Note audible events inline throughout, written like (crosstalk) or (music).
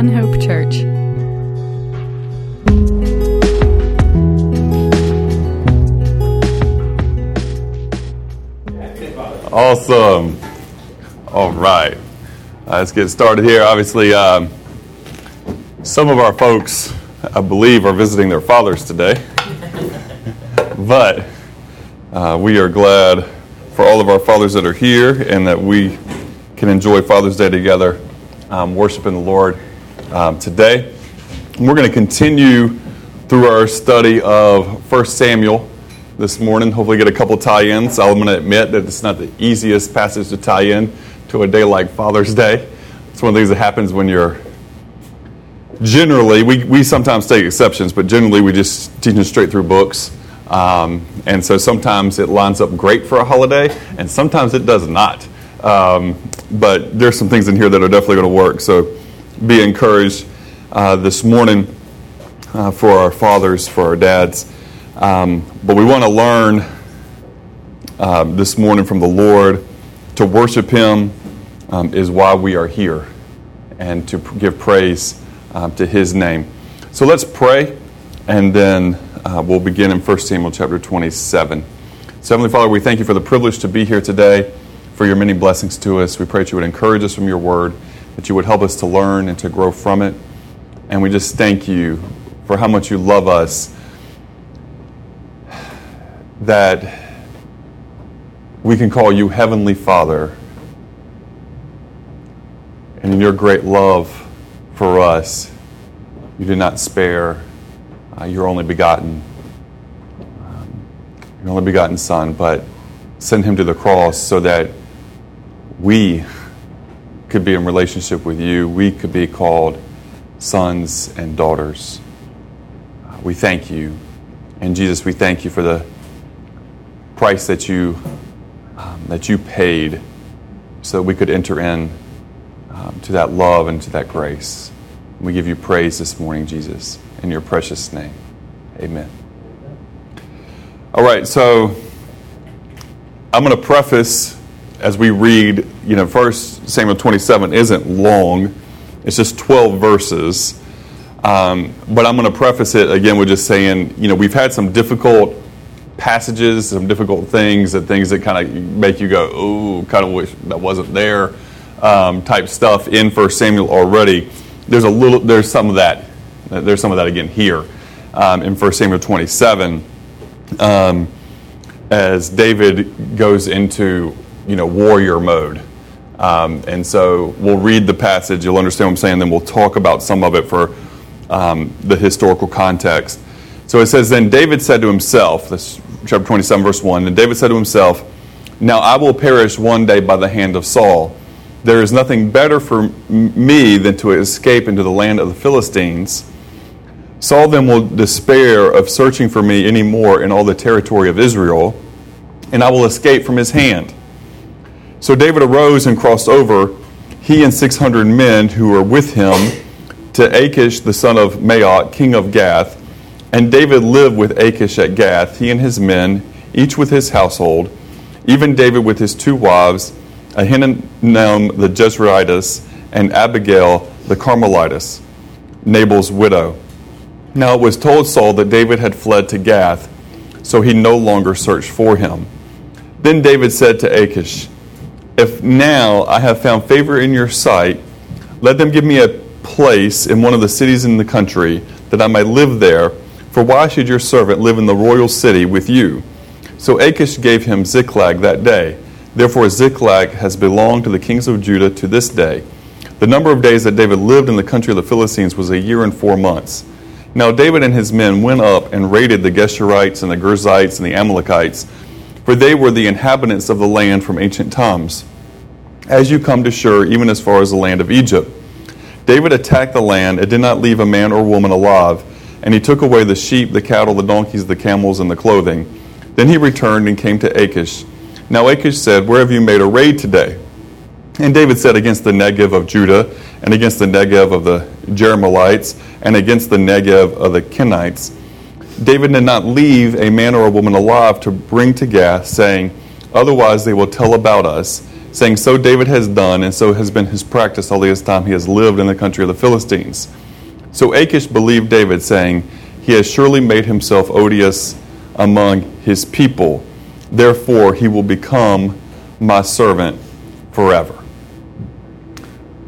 One Hope Church. Awesome. All right. Uh, let's get started here. Obviously, um, some of our folks, I believe, are visiting their fathers today. (laughs) but uh, we are glad for all of our fathers that are here and that we can enjoy Father's Day together, um, worshiping the Lord um, today. We're going to continue through our study of 1 Samuel this morning. Hopefully, get a couple tie ins. I'm going to admit that it's not the easiest passage to tie in to a day like Father's Day. It's one of the things that happens when you're generally, we, we sometimes take exceptions, but generally we just teach them straight through books. Um, and so sometimes it lines up great for a holiday, and sometimes it does not. Um, but there's some things in here that are definitely going to work. So be encouraged uh, this morning uh, for our fathers, for our dads. Um, but we want to learn um, this morning from the Lord to worship Him um, is why we are here and to give praise um, to His name. So let's pray and then uh, we'll begin in 1 Samuel chapter 27. So, Heavenly Father, we thank you for the privilege to be here today, for your many blessings to us. We pray that you would encourage us from your word, that you would help us to learn and to grow from it. And we just thank you for how much you love us that we can call you Heavenly Father. And in your great love for us, you did not spare uh, your only begotten, um, your only begotten Son, but send him to the cross so that we could be in relationship with you. We could be called sons and daughters. We thank you. And Jesus, we thank you for the price that you um, that you paid so that we could enter in um, to that love and to that grace. We give you praise this morning, Jesus, in your precious name. Amen. All right, so I'm going to preface as we read, you know, First Samuel 27 isn't long, it's just 12 verses. Um, but I'm going to preface it again with just saying, you know, we've had some difficult passages, some difficult things, and things that kind of make you go, "Ooh, kind of wish that wasn't there," um, type stuff in First Samuel already. There's a little, there's some of that. There's some of that again here um, in First Samuel 27, um, as David goes into you know warrior mode. Um, and so we'll read the passage. You'll understand what I'm saying. Then we'll talk about some of it for um, the historical context. So it says, Then David said to himself, this chapter 27, verse 1, and David said to himself, Now I will perish one day by the hand of Saul. There is nothing better for me than to escape into the land of the Philistines. Saul then will despair of searching for me any more in all the territory of Israel, and I will escape from his hand. So David arose and crossed over, he and 600 men who were with him, to Achish the son of Maoch, king of Gath and David lived with Achish at Gath, he and his men, each with his household, even David with his two wives, Ahinoam the Jezreelitess, and Abigail the Carmelitess, Nabal's widow. Now it was told Saul that David had fled to Gath, so he no longer searched for him. Then David said to Achish, If now I have found favor in your sight, let them give me a place in one of the cities in the country, that I may live there for why should your servant live in the royal city with you? So Achish gave him Ziklag that day. Therefore, Ziklag has belonged to the kings of Judah to this day. The number of days that David lived in the country of the Philistines was a year and four months. Now David and his men went up and raided the Geshurites and the Girzites and the Amalekites, for they were the inhabitants of the land from ancient times, as you come to Shur, even as far as the land of Egypt. David attacked the land and did not leave a man or woman alive and he took away the sheep, the cattle, the donkeys, the camels, and the clothing. Then he returned and came to Achish. Now Achish said, Where have you made a raid today? And David said, Against the Negev of Judah, and against the Negev of the Jerahmeelites, and against the Negev of the Kenites. David did not leave a man or a woman alive to bring to Gath, saying, Otherwise they will tell about us, saying, So David has done, and so has been his practice all this time he has lived in the country of the Philistines. So Achish believed David, saying, He has surely made himself odious among his people. Therefore, he will become my servant forever.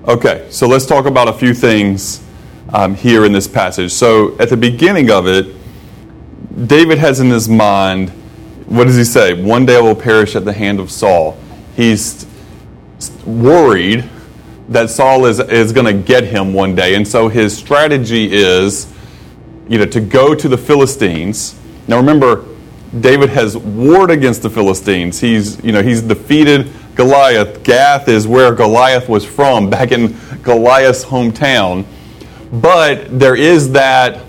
Okay, so let's talk about a few things um, here in this passage. So, at the beginning of it, David has in his mind, what does he say? One day I will perish at the hand of Saul. He's worried that Saul is, is going to get him one day. And so his strategy is, you know, to go to the Philistines. Now remember, David has warred against the Philistines. He's, you know, he's defeated Goliath. Gath is where Goliath was from, (laughs) back in Goliath's hometown. But there is that,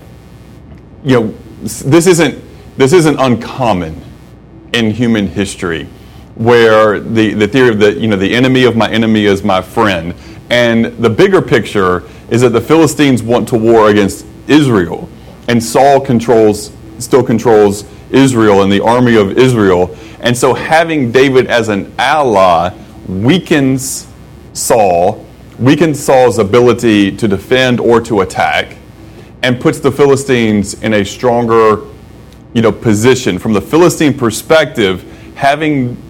you know, this isn't, this isn't uncommon in human history where the, the theory of the, you know, the enemy of my enemy is my friend. And the bigger picture is that the Philistines want to war against Israel. And Saul controls, still controls Israel and the army of Israel. And so having David as an ally weakens Saul, weakens Saul's ability to defend or to attack, and puts the Philistines in a stronger you know, position. From the Philistine perspective, having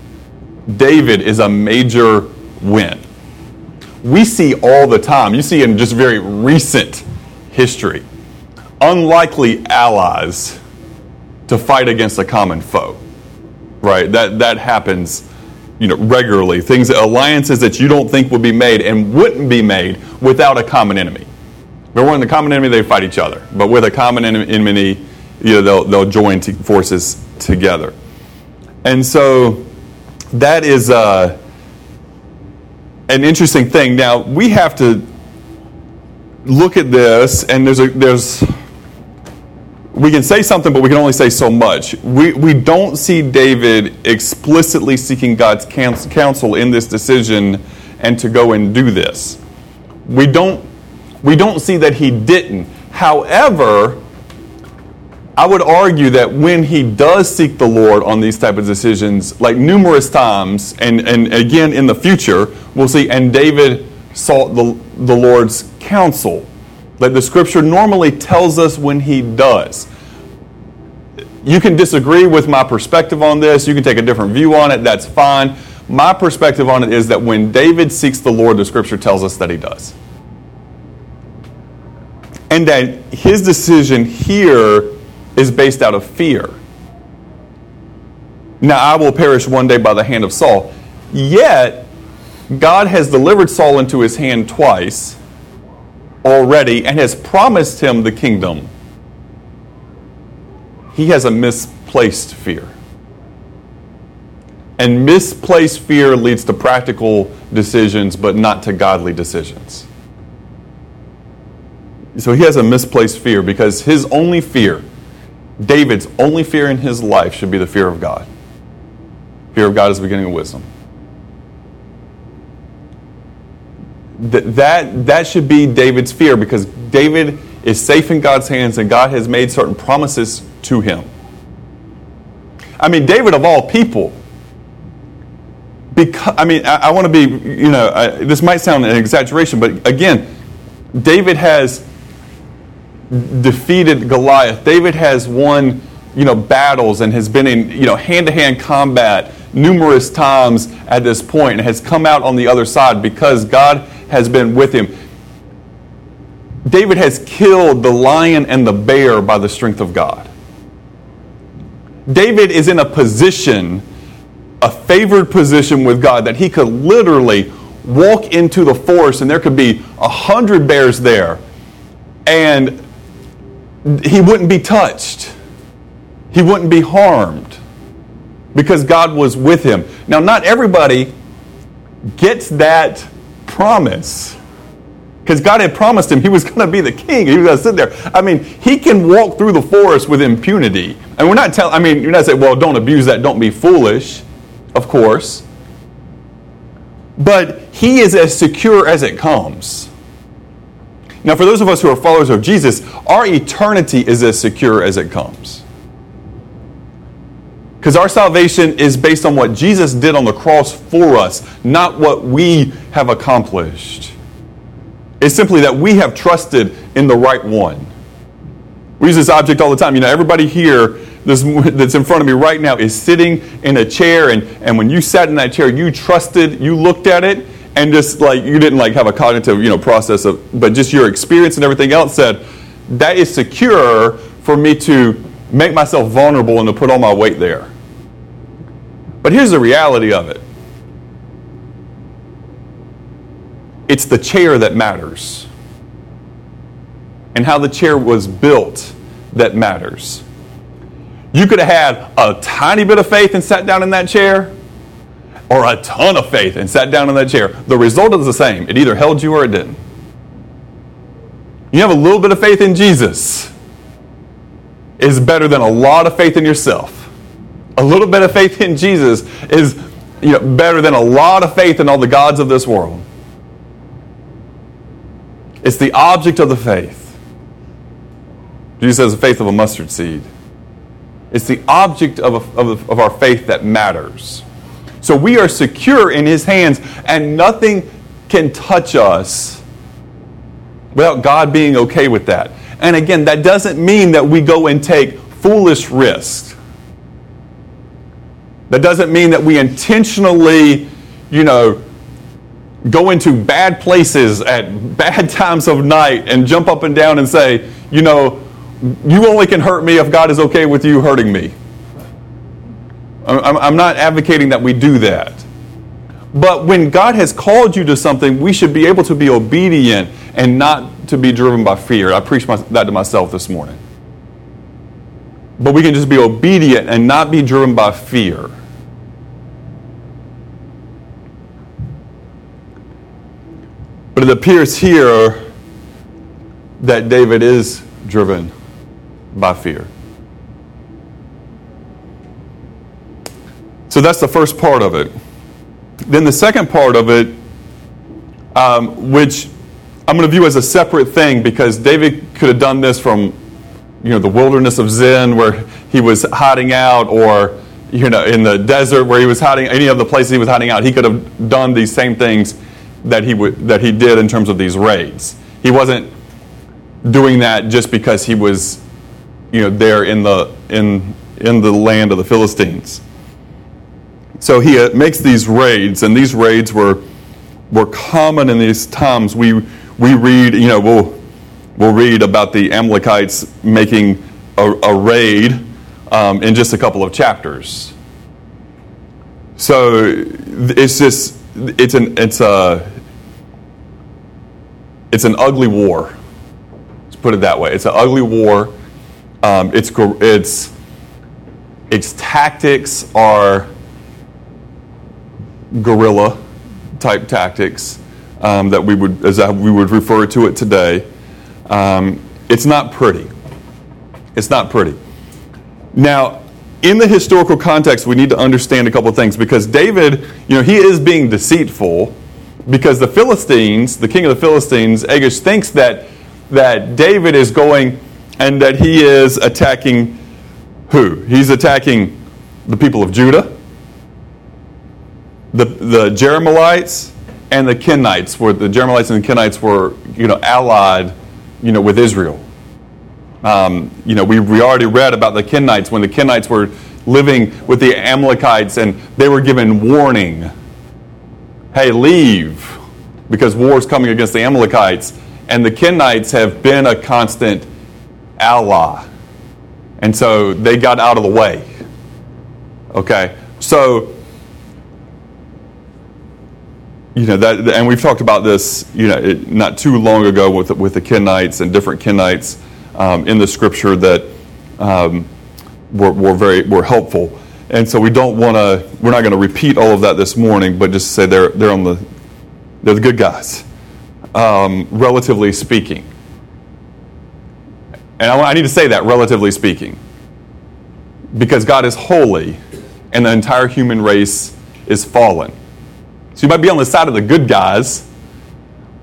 David is a major win. We see all the time, you see in just very recent history, unlikely allies to fight against a common foe. Right? That that happens you know regularly. Things alliances that you don't think would be made and wouldn't be made without a common enemy. But when the common enemy, they fight each other. But with a common enemy, you know, they'll, they'll join forces together. And so that is uh, an interesting thing. Now, we have to look at this, and there's a, there's, we can say something, but we can only say so much. We, we don't see David explicitly seeking God's counsel in this decision and to go and do this. We don't, we don't see that he didn't. However, I would argue that when he does seek the Lord on these type of decisions, like numerous times, and, and again in the future, we'll see, and David sought the, the Lord's counsel. Like the scripture normally tells us when he does. You can disagree with my perspective on this, you can take a different view on it, that's fine. My perspective on it is that when David seeks the Lord, the scripture tells us that he does. And that his decision here is based out of fear. Now I will perish one day by the hand of Saul. Yet, God has delivered Saul into his hand twice already and has promised him the kingdom. He has a misplaced fear. And misplaced fear leads to practical decisions, but not to godly decisions. So he has a misplaced fear because his only fear David's only fear in his life should be the fear of God. Fear of God is the beginning of wisdom. That, that, that should be David's fear because David is safe in God's hands and God has made certain promises to him. I mean, David of all people, because, I mean, I, I want to be, you know, I, this might sound an exaggeration, but again, David has defeated Goliath. David has won, you know, battles and has been in, you know, hand-to-hand combat numerous times at this point and has come out on the other side because God has been with him. David has killed the lion and the bear by the strength of God. David is in a position, a favored position with God, that he could literally walk into the forest and there could be a hundred bears there. And he wouldn't be touched, he wouldn't be harmed because God was with him. Now, not everybody gets that promise because God had promised him he was (laughs) going to be the king. He was going to sit there. I mean, he can walk through the forest with impunity. And we're not telling, I mean, you're not saying, well, don't abuse that, don't be foolish, of course. But he is as secure as it comes. Now, for those of us who are followers of Jesus, our eternity is as secure as it comes. Because our salvation is based on what Jesus did on the cross for us, not what we have accomplished. It's simply that we have trusted in the right one. We use this object all the time. You know, everybody here this, (laughs) that's in front of me right now is sitting in a chair, and, and when you sat in that chair, you trusted, you looked at it, and just like you didn't like have a cognitive you know process of, but just your experience and everything else said that is secure for me to make myself vulnerable and to put all my weight there. But here's the reality of it it's the chair that matters, and how the chair was built that matters. You could have had a tiny bit of faith and sat down in that chair, or a ton of faith and sat down in that chair. The result is the same. It either held you or it didn't. You have a little bit of faith in Jesus is better than a lot of faith in yourself a little bit of faith in Jesus is you know, better than a lot of faith in all the gods of this world. It's the object of the faith. Jesus says the faith of a mustard seed. It's the object of, a, of, of our faith that matters. So we are secure in His hands, and nothing can touch us without God being okay with that. And again, that doesn't mean that we go and take foolish risks. That doesn't mean that we intentionally, you know, go into bad places at (laughs) bad times of night and jump up and down and say, you know, you only can hurt me if God is okay with you hurting me. I'm not advocating that we do that. But when God has called you to something, we should be able to be obedient and not to be driven by fear. I preached that to myself this morning. But we can just be obedient and not be driven by fear. But it appears here that David is driven by fear. So that's the first part of it. Then the second part of it, um, which I'm going to view as a separate thing because David could have done this from you know the wilderness of Zin where he was hiding out or you know in the desert where he was hiding any of the places he was hiding out he could have done these same things that he, that he did in terms of these raids. He wasn't doing that just because he was you know, there in the, in, in the land of the Philistines. So he uh, makes these raids, and these raids were, were common in these times. We, we read, you know, we'll, we'll read about the Amalekites making a, a raid um, in just a couple of chapters. So it's just, it's an, it's a, it's an ugly war. Let's put it that way. It's an ugly war. Um, its, its, its tactics are guerrilla type tactics um, that we would, as we would refer to it today. Um, it's not pretty. It's not pretty. Now, in the historical context, we need to understand a couple of things because David, you know, he is being deceitful because the Philistines, the king of the Philistines, Achish, thinks that, that David is going and that he is attacking who? He's attacking the people of Judah, the, the Jerahmeelites, and the Kenites, were the Jerahmeelites and the Kenites were, you know, allied, you know, with Israel. Um, you know, we, we already read about the Kenites when the Kenites were living with the Amalekites and they were given warning hey, leave, because war is coming against the Amalekites. And the Kenites have been a constant ally. And so they got out of the way. Okay? So, you know, that, and we've talked about this, you know, it, not too long ago with, with the Kenites and different Kenites um, in the scripture that um, were, were very were helpful. And so we don't want to, we're not going to repeat all of that this morning, but just say they're, they're, on the, they're the good guys, um, relatively speaking. And I, I need to say that, relatively speaking, because God is holy and the entire human race is fallen. So you might be on the side of the good guys,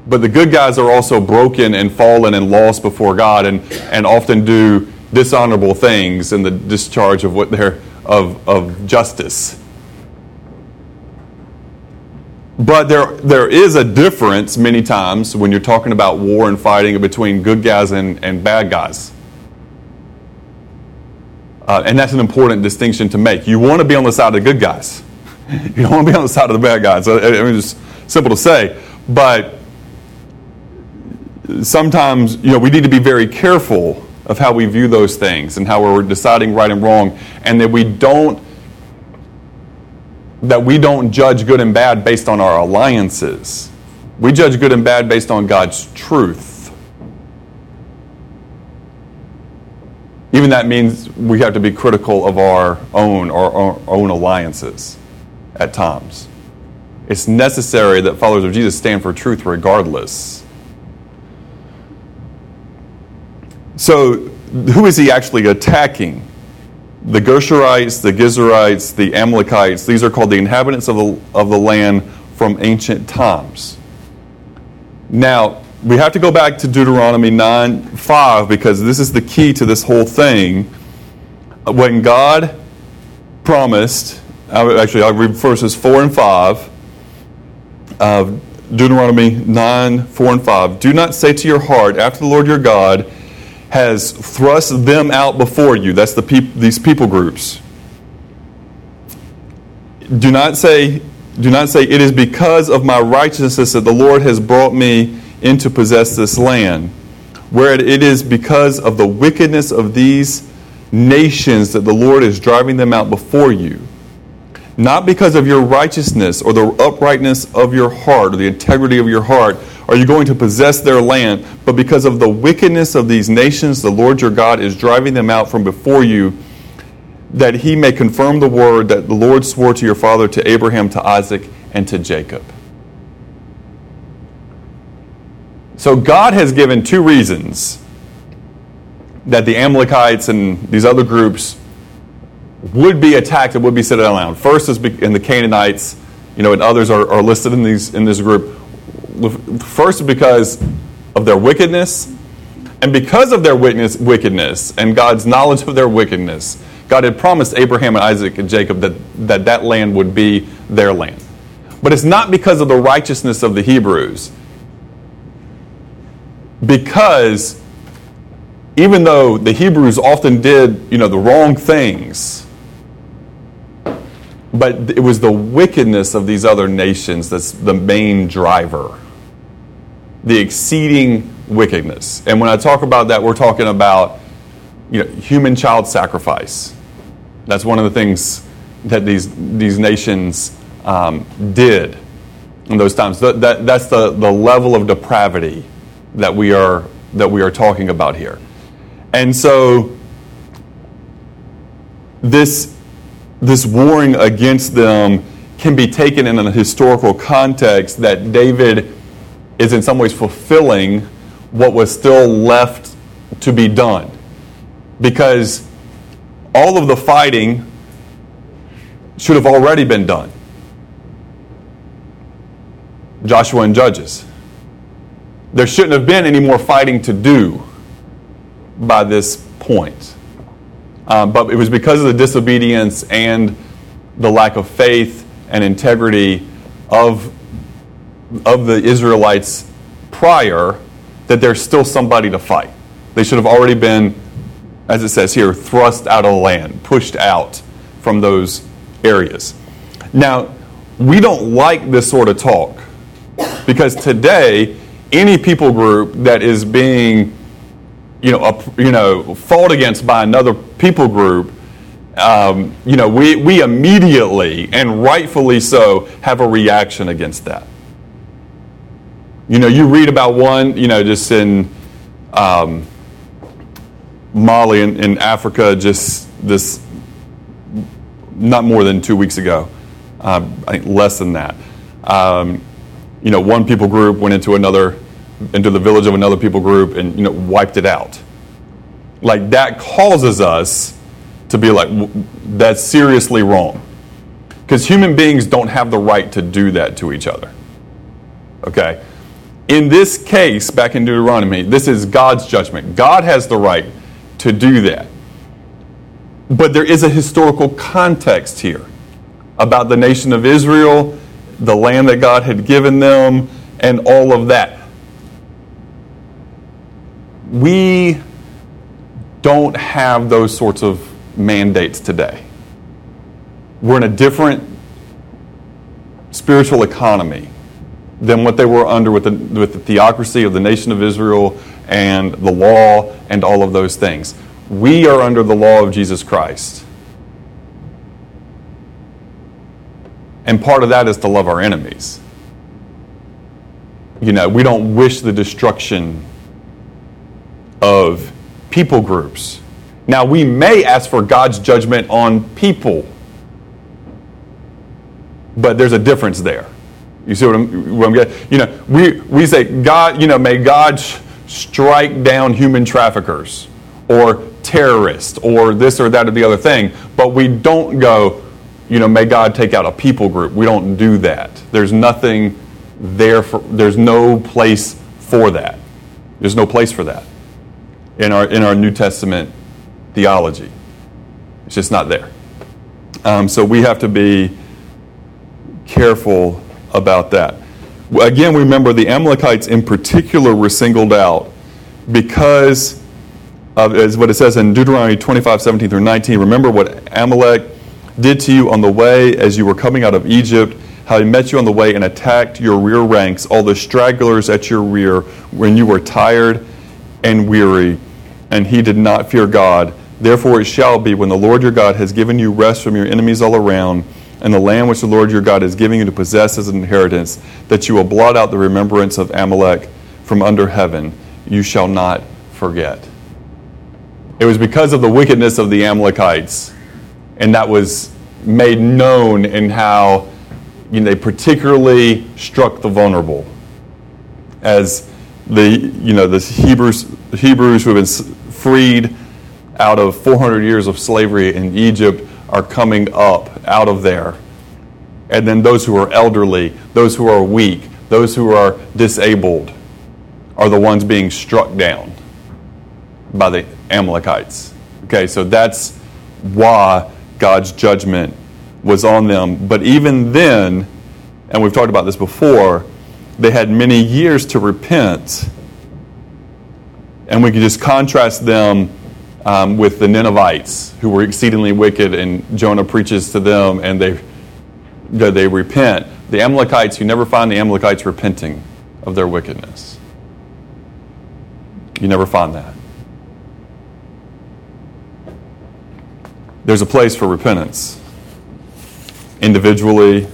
but the good guys are also broken and fallen and lost before God and, and often do dishonorable things in the discharge of what they're of, of justice. But there, there is a difference many times when you're talking about war and fighting between good guys and, and bad guys. Uh, and that's an important distinction to make. You want to be on the side of the good guys. (laughs) you don't want to be on the side of the bad guys. I mean, it's simple to say. But sometimes, you know, we need to be very careful of how we view those things and how we're deciding right and wrong, and that we don't that we don't judge good and bad based on our alliances. We judge good and bad based on God's truth. Even that means we have to be critical of our own our own alliances at times. It's necessary that followers of Jesus stand for truth regardless. So, who is he actually attacking? The Gershurites, the Gizurites, the Amalekites, these are called the inhabitants of the, of the land from ancient times. Now, we have to go back to Deuteronomy 9 5 because this is the key to this whole thing. When God promised, actually, I'll read verses 4 and 5 of Deuteronomy 9 4 and 5. Do not say to your heart, after the Lord your God, has thrust them out before you. That's the peop- these people groups. Do not say, do not say, it is because of my righteousness that the Lord has brought me in to possess this land. Where it is because of the wickedness of these nations that the Lord is driving them out before you. Not because of your righteousness or the uprightness of your heart or the integrity of your heart are you going to possess their land, but because of the wickedness of these nations, the Lord your God is driving them out from before you, that he may confirm the word that the Lord swore to your father, to Abraham, to Isaac, and to Jacob. So God has given two reasons that the Amalekites and these other groups would be attacked and would be set down. First is in the Canaanites, you know, and others are, are listed in these in this group. First, because of their wickedness, and because of their wickedness and God's knowledge of their wickedness, God had promised Abraham and Isaac and Jacob that that, that land would be their land. But it's not because of the righteousness of the Hebrews. Because even though the Hebrews often did, you know, the wrong things, but it was the wickedness of these other nations that's the main driver. The exceeding wickedness. And when I talk about that, we're talking about you know, human child sacrifice. That's one of the things that these, these nations um, did in those times. That, that, that's the, the level of depravity that we, are, that we are talking about here. And so, this this warring against them can be taken in a historical context that David is in some ways fulfilling what was still left to be done. Because all of the fighting should have already been done. Joshua and Judges. There shouldn't have been any more fighting to do by this point. Um, but it was because of the disobedience and the lack of faith and integrity of, of the Israelites prior that there's still somebody to fight. They should have already been, as it says here, thrust out of the land, pushed out from those areas. Now, we don't like this sort of talk because today, any people group that is being you know, a, you know, fought against by another people group, um, you know, we, we immediately and rightfully so have a reaction against that. You know, you read about one, you know, just in um, Mali in, in, Africa, just this, not more than two weeks ago, uh, I think less than that. Um, you know, one people group went into another into the village of another people group and you know wiped it out. Like that causes us to be like that's seriously wrong. Because human beings don't have the right to do that to each other. Okay? In this case, back in Deuteronomy, this is God's judgment. God has the right to do that. but there is a historical context here about the nation of Israel, the land that God had given them, and all of that. We don't have those sorts of mandates today. We're in a different spiritual economy than what they were under with the, with the theocracy of the nation of Israel and the law and all of those things. We are under the law of Jesus Christ. And part of that is to love our enemies. You know, we don't wish the destruction of people groups. Now, we may ask for God's judgment on people, but there's a difference there. You see what I'm, what I'm getting? You know, we, we say, God, you know, may God sh- strike down human traffickers or terrorists or this or that or the other thing, but we don't go, you know, may God take out a people group. We don't do that. There's nothing there for, there's no place for that. There's no place for that in our, in our New Testament theology. It's just not there. Um, so we have to be careful about that. Again, remember the Amalekites in particular were singled out because of as what it says in Deuteronomy 25, 17 through 19. Remember what Amalek did to you on the way as you were coming out of Egypt, how he met you on the way and attacked your rear ranks, all the stragglers at your rear, when you were tired and weary, and he did not fear God. Therefore it shall be when the Lord your God has given you rest from your enemies all around and the land which the Lord your God is giving you to possess as an inheritance, that you will blot out the remembrance of Amalek from under heaven. You shall not forget. It was because of the wickedness of the Amalekites, and that was made known in how you know, they particularly struck the vulnerable. As the you know the Hebrews Hebrews who have been freed out of 400 years of slavery in Egypt are coming up out of there. And then those who are elderly, those who are weak, those who are disabled are the ones being struck down by the Amalekites. Okay, so that's why God's judgment was on them. But even then, and we've talked about this before, they had many years to repent. And we can just contrast them um, with the Ninevites, who were exceedingly wicked, and Jonah preaches to them, and they they repent. The Amalekites, you never find the Amalekites repenting of their wickedness. You never find that. There's a place for repentance, individually,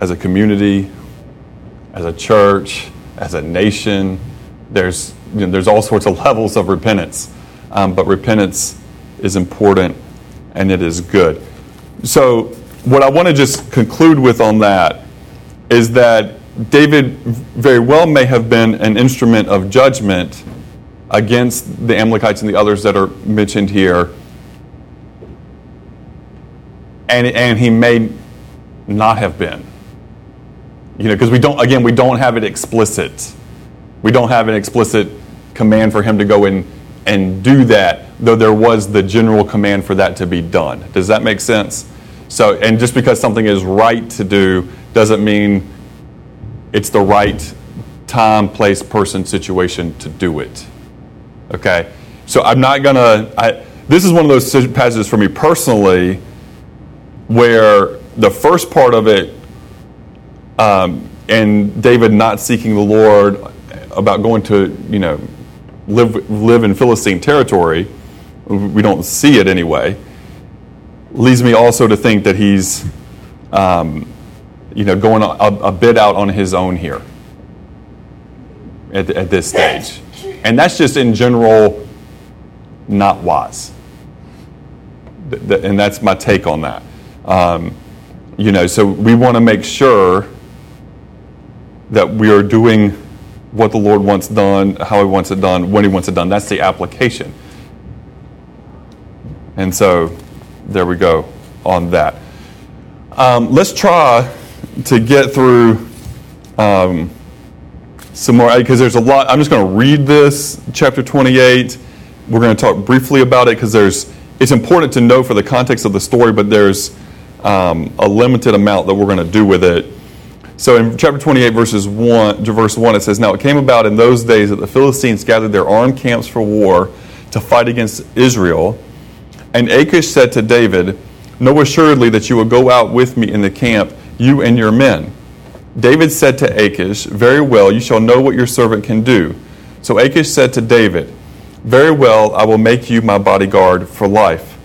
as a community, as a church, as a nation. There's you know, there's all sorts of (laughs) levels of repentance, um, but repentance is important and it is good. So, what I want to just conclude with on that is that David very well may have been an instrument of judgment against the Amalekites and the others that are mentioned here. And, and he may not have been. You know, because we don't, again, we don't have it explicit. We don't have an explicit command for him to go in and do that, though there was the general command for that to be done. Does that make sense? So, and just because something is right to do doesn't mean it's the right time, place, person, situation to do it. Okay? So I'm not going to, this is one of those passages for me personally where the first part of it, um, and David not seeking the Lord about going to, you know, live, live in Philistine territory, we don't see it anyway, leads me also to think that he's, um, you know, going a, a, bit out on his own here at, at this stage. And that's just in general not wise. And that's my take on that. Um, you know, so we want to make sure that we are doing what the Lord wants done, how He wants it done, when He wants it done. That's the application. And so there we go on that. Um, let's try to get through um, some more, because there's a lot. I'm just going to read this, chapter 28. We're going to talk briefly about it because there's it's important to know for the context of the story, but there's um, a limited amount that we're going to do with it. So in chapter 28, verses 1, verse 1, it says, Now it came about in those days that the Philistines gathered their armed camps for war to fight against Israel. And Achish said to David, Know assuredly that you will go out with me in the camp, you and your men. David said to Achish, Very well, you shall know what your servant can do. So Achish said to David, Very well, I will make you my bodyguard for life.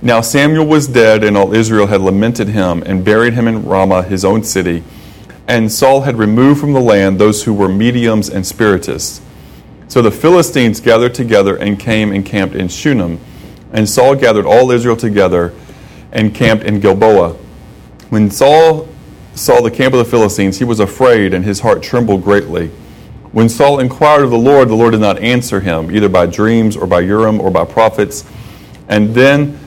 Now Samuel was dead, and all Israel had lamented him and buried him in Ramah, his own city. And Saul had removed from the land those who were mediums and spiritists. So the Philistines gathered together and came and camped in Shunem. And Saul gathered all Israel together and camped in Gilboa. When Saul saw the camp of the Philistines, he was afraid, and his heart trembled greatly. When Saul inquired of the Lord, the Lord did not answer him, either by dreams or by Urim or by prophets. And then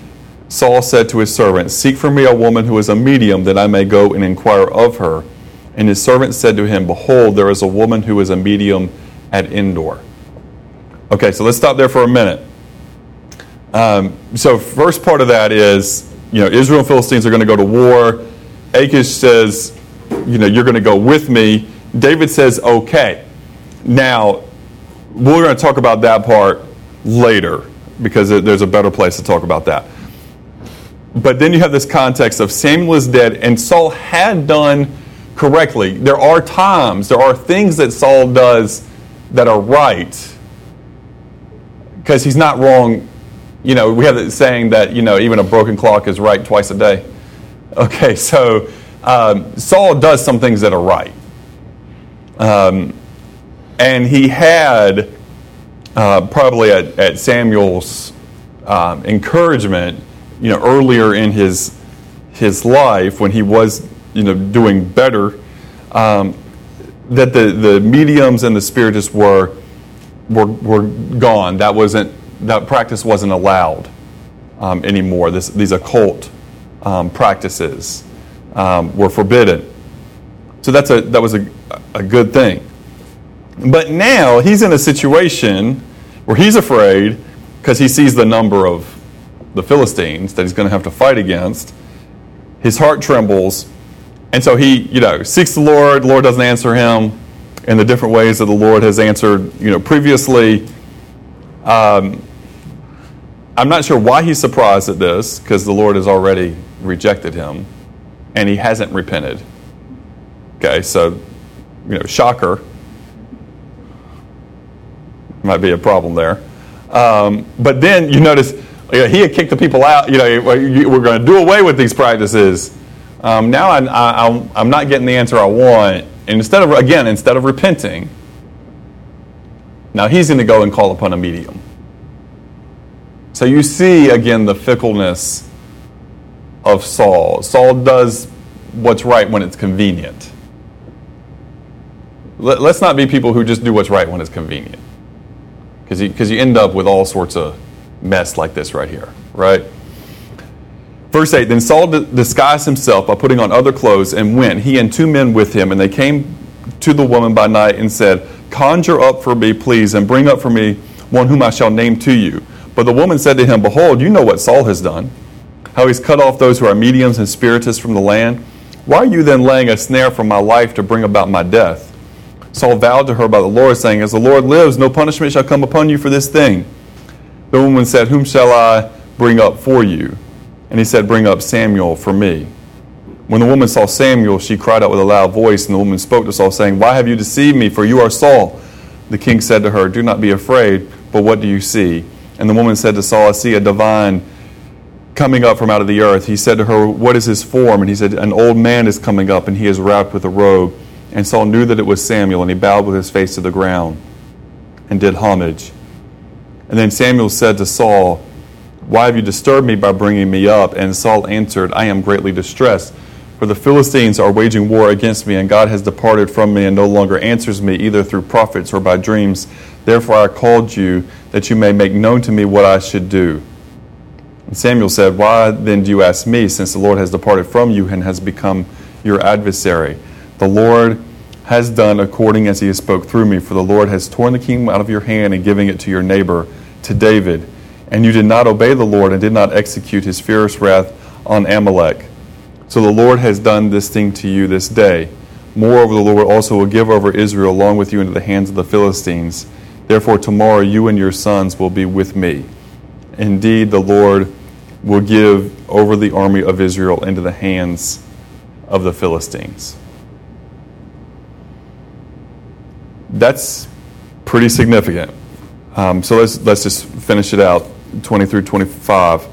Saul said to his servant, Seek for me a woman who is a medium, that I may go and inquire of her. And his servant said to him, Behold, there is a woman who is a medium at Endor. Okay, so let's stop there for a minute. Um, so, first part of that is, you know, Israel and Philistines are going to go to war. Achish says, you know, you're going to go with me. David says, okay. Now, we're going to talk about that part later because there's a better place to talk about that. But then you have this context of Samuel is dead and Saul had done correctly. There are times, there are things that Saul does that are right because he's not wrong. You know, we have the saying that, you know, even a broken clock is right twice a day. Okay, (laughs) so um, Saul does some things that are right. Um, and he had, uh, probably at, at Samuel's um, encouragement, you know, earlier in his, his life when he was, you know, doing better, um, that the, the mediums and the spiritists were, were, were gone. That wasn't, that practice wasn't allowed um, anymore. This, these occult um, practices um, were forbidden. So that's a, that was a, a good thing. But now he's in a situation where he's afraid because he sees the number of the Philistines that he's going to have to fight against. His heart trembles. And so he, you know, seeks the Lord. The Lord doesn't answer him in the different ways that the Lord has answered, you know, previously. Um, I'm not sure why he's surprised at this because the Lord has already rejected him and he hasn't repented. Okay, so, you know, shocker. Might be a problem there. Um, but then you notice you know, he had kicked the people out. You know, we're going to do away with these practices. Um, now I, I, I'm not getting the answer I want. And instead of, again, instead of repenting, now he's going to go and call upon a medium. So you see again the fickleness of Saul. Saul does what's right when it's convenient. Let, us not be people who just do what's right when it's convenient. Because you, cause you end up with all sorts of mess like this right here, right? Verse 8 Then Saul disguised himself by putting on other clothes and went, he and two men with him, and they came to the woman by night and said, Conjure up for me, please, and bring up for me one whom I shall name to you. But the woman said to him, Behold, you know what Saul has done how he's cut off those who are mediums and spiritists from the land. Why are you then laying a snare for my life to bring about my death? Saul vowed to her by the Lord, saying, As the Lord lives, no punishment shall come upon you for this thing. The woman said, Whom shall I bring up for you? And he said, Bring up Samuel for me. When the woman saw Samuel, she cried out with a loud voice, and the woman spoke to Saul, saying, Why have you deceived me? For you are Saul. The king said to her, Do not be afraid, but what do you see? And the woman said to Saul, I see a divine coming up from out of the earth. He said to her, What is his form? And he said, An old man is coming up, and he is wrapped with a robe. And Saul knew that it was Samuel, and he bowed with his face to the ground and did homage. And then Samuel said to Saul, Why have you disturbed me by bringing me up? And Saul answered, I am greatly distressed. For the Philistines are waging war against me, and God has departed from me and no longer answers me, either through prophets or by dreams. Therefore I called you, that you may make known to me what I should do. And Samuel said, Why then do you ask me, since the Lord has departed from you and has become your adversary? The Lord has done according as he has spoke through me, for the Lord has torn the kingdom out of your hand and giving it to your neighbor, to David. And you did not obey the Lord and did not execute his fierce wrath on Amalek. So the Lord has done this thing to you this day. Moreover, the Lord also will give over Israel along with you into the hands of the Philistines. Therefore, tomorrow you and your sons will be with me. Indeed, the Lord will give over the army of Israel into the hands of the Philistines. That's pretty significant. Um, so let's, let's just finish it out 20 through 25.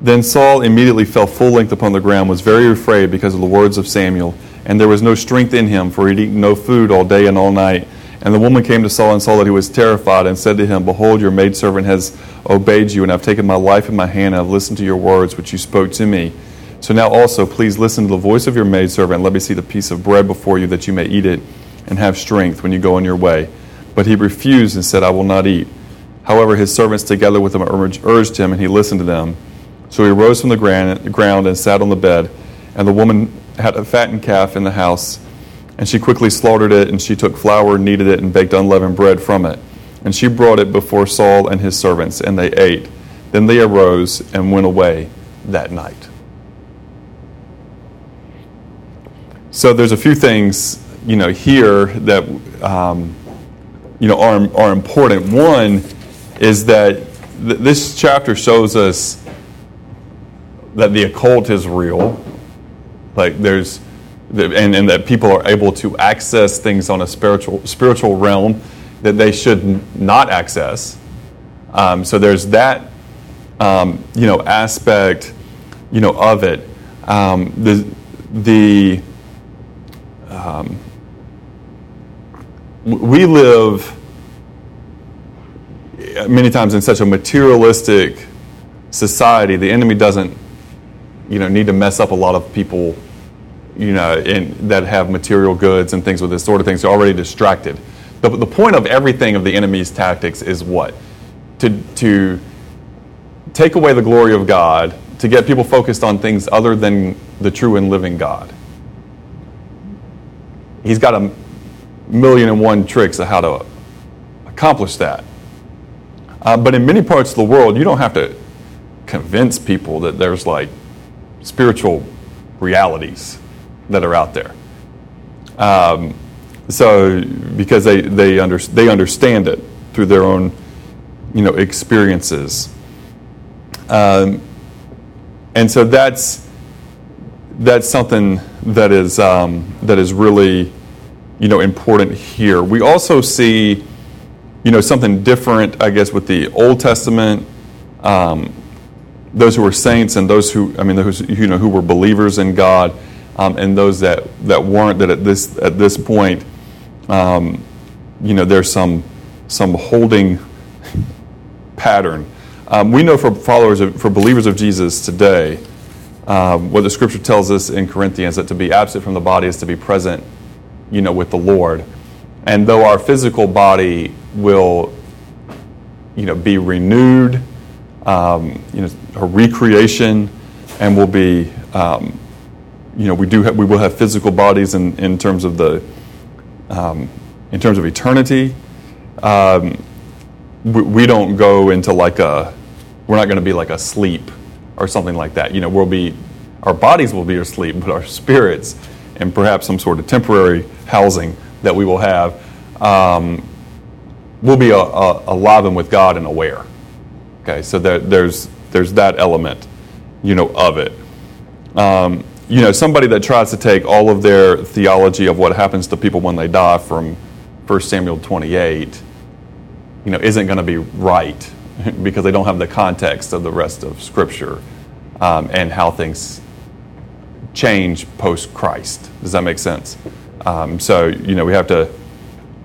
Then Saul immediately fell full length upon the ground, was very afraid because of the words of Samuel, and there was no strength in him, for he had eaten no food all day and all night. And the woman came to Saul and saw that he was terrified, and said to him, Behold, your maidservant has obeyed you, and I've taken my life in my hand, and I've listened to your words which you spoke to me. So now also, please listen to the voice of your maidservant, and let me see the piece of bread before you, that you may eat it and have strength when you go on your way. But he refused and said, I will not eat. However, his servants together with him urged him, and he listened to them. So he rose from the ground and sat on the bed. And the woman had a fattened calf in the house, and she quickly slaughtered it, and she took flour, kneaded it, and baked unleavened bread from it. And she brought it before Saul and his servants, and they ate. Then they arose and went away that night. So there's a few things, you know, here that, um, you know, are, are important. One is that th- this chapter shows us that the occult is real. Like there's, and, and that people are able to access things on a spiritual spiritual realm that they should not access. Um, so there's that, um, you know, aspect, you know, of it. Um, the the um, we live many times in such a materialistic society. The enemy doesn't you know need to mess up a lot of people you know in, that have material goods and things with this sort of things they're already distracted. The, the point of everything of the enemy's tactics is what? To to take away the glory of god to get people focused on things other than the true and living god. He's got a million and one tricks of how to accomplish that uh, but in many parts of the world you don't have to convince people that there's like spiritual realities that are out there. Um, so because they they, under, they understand it through their own you know experiences, um, and so that's that's something that is um, that is really you know important here. We also see you know something different, I guess, with the Old Testament. Um, those who were saints and those who I mean those you know who were believers in God um, and those that, that weren't that at this at this point um, you know there's some some holding (laughs) pattern. Um, we know for followers of, for believers of Jesus today um, what the scripture tells us in Corinthians that to be absent from the body is to be present you know with the Lord. And though our physical body will you know be renewed um, you know, a recreation, and will be, um, you know, we do have, we will have physical bodies in, in terms of the, um, in terms of eternity. Um, we, we, don't go into like a, we're not going to be like a sleep or something like that. You know, we'll be, our bodies will be asleep, but our spirits and perhaps some sort of temporary housing that we will have will be a, a, alive and with God and aware. Okay, so there, there's there's that element, you know, of it. Um, you know, somebody that tries to take all of their theology of what happens to people when they die from 1 Samuel 28, you know, isn't going to be right (laughs) because they don't have the context of the rest of Scripture um, and how things change post Christ. Does that make sense? Um, so, you know, we have to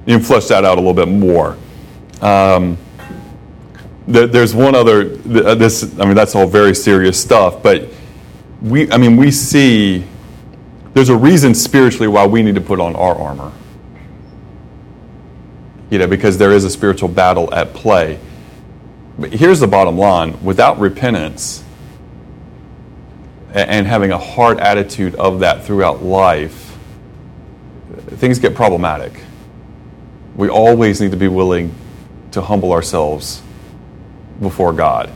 you can flesh that out a little bit more. Um, there's one other uh, this i mean that's all very serious stuff but we i mean we see there's a reason spiritually why we need to put on our armor. You know because there is a spiritual battle at play. But here's the bottom line. Without repentance and having a hard attitude of that throughout life things get problematic we always need to be willing to humble ourselves before God.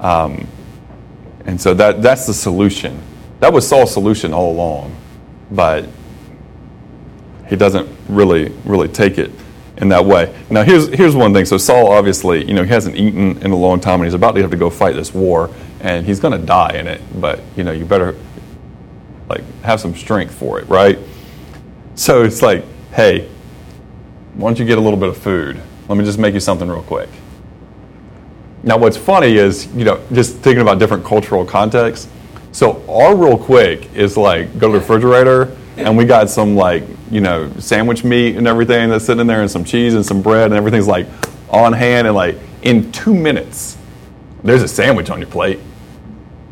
Um, and so that, that's the solution. That was Saul's solution all along, but he doesn't really, really take it in that way. Now, here's, here's one thing. So, Saul obviously, you know, he hasn't eaten in a long time and he's about to have to go fight this war and he's going to die in it, but, you know, you better, like, have some strength for it, right? So, it's like, hey, why don't you get a little bit of food? Let me just make you something real quick. Now, what's funny is, you know, just thinking about different cultural contexts. So, our real quick is like go to the refrigerator and we got some like, you know, sandwich meat and everything that's sitting in there and some cheese and some bread and everything's like on hand and like in two minutes, there's a sandwich on your plate.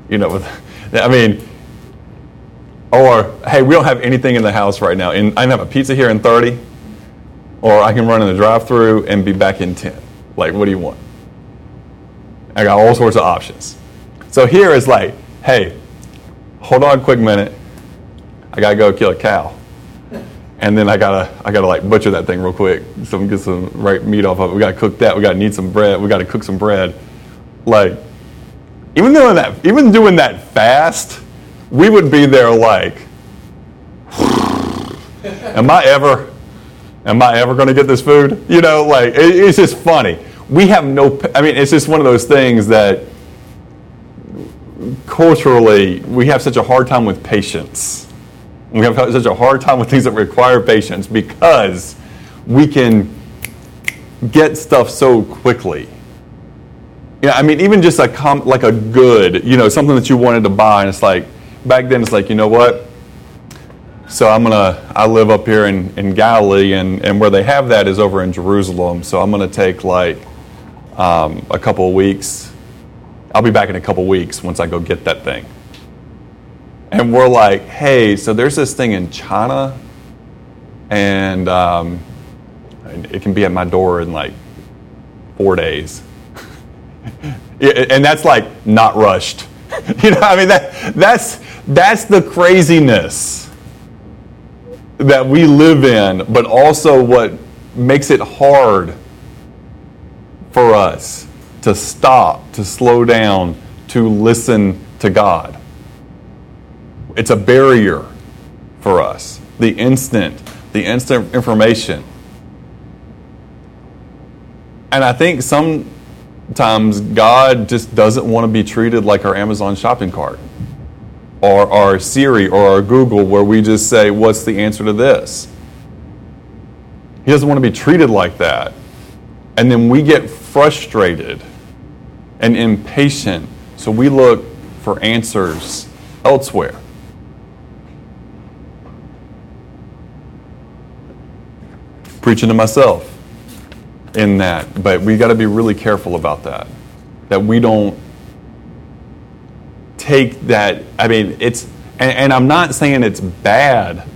You know, with, I mean, or hey, we don't have anything in the house right now. And I have a pizza here in 30, or I can run in the drive through and be back in 10. Like, what do you want? I got all sorts of options. So here is like, hey, hold on a quick minute. I gotta go kill a cow. And then I gotta I gotta like butcher that thing real quick. So we get some right meat off of it. We gotta cook that. We gotta knead some bread. We gotta cook some bread. Like, even doing that, even doing that fast, we would be there like, (sighs) am I ever, am I ever gonna get this food? You know, like it, it's just funny. We have no. I mean, it's just one of those things that culturally we have such a hard time with patience we have such a hard time with things that require patience because we can get stuff so quickly. Yeah, I mean, even just a com- like a good, you know, something that you wanted to buy, and it's like back then, it's like, you know what? So I'm gonna, I live up here in, in Galilee, and, and where they have that is over in Jerusalem. So I'm gonna take like um, a couple of weeks. I'll be back in a couple of weeks once I go get that thing and we're like, hey, so there's this thing in China, and um, it can be at my door in like four days. (laughs) and that's like not rushed. (laughs) you know, I mean, that, that's, that's the craziness that we live in, but also what makes it hard for us to stop, to slow down, to listen to God. It's a barrier for us. The instant, the instant information. And I think sometimes God just doesn't want to be treated like our Amazon shopping cart or our Siri or our Google, where we just say, What's the answer to this? He doesn't want to be treated like that. And then we get frustrated and impatient, so we look for answers elsewhere. preaching to myself in that. But we got to be really careful about that. That we don't take that. I mean, it's, and, and, I'm not saying it's bad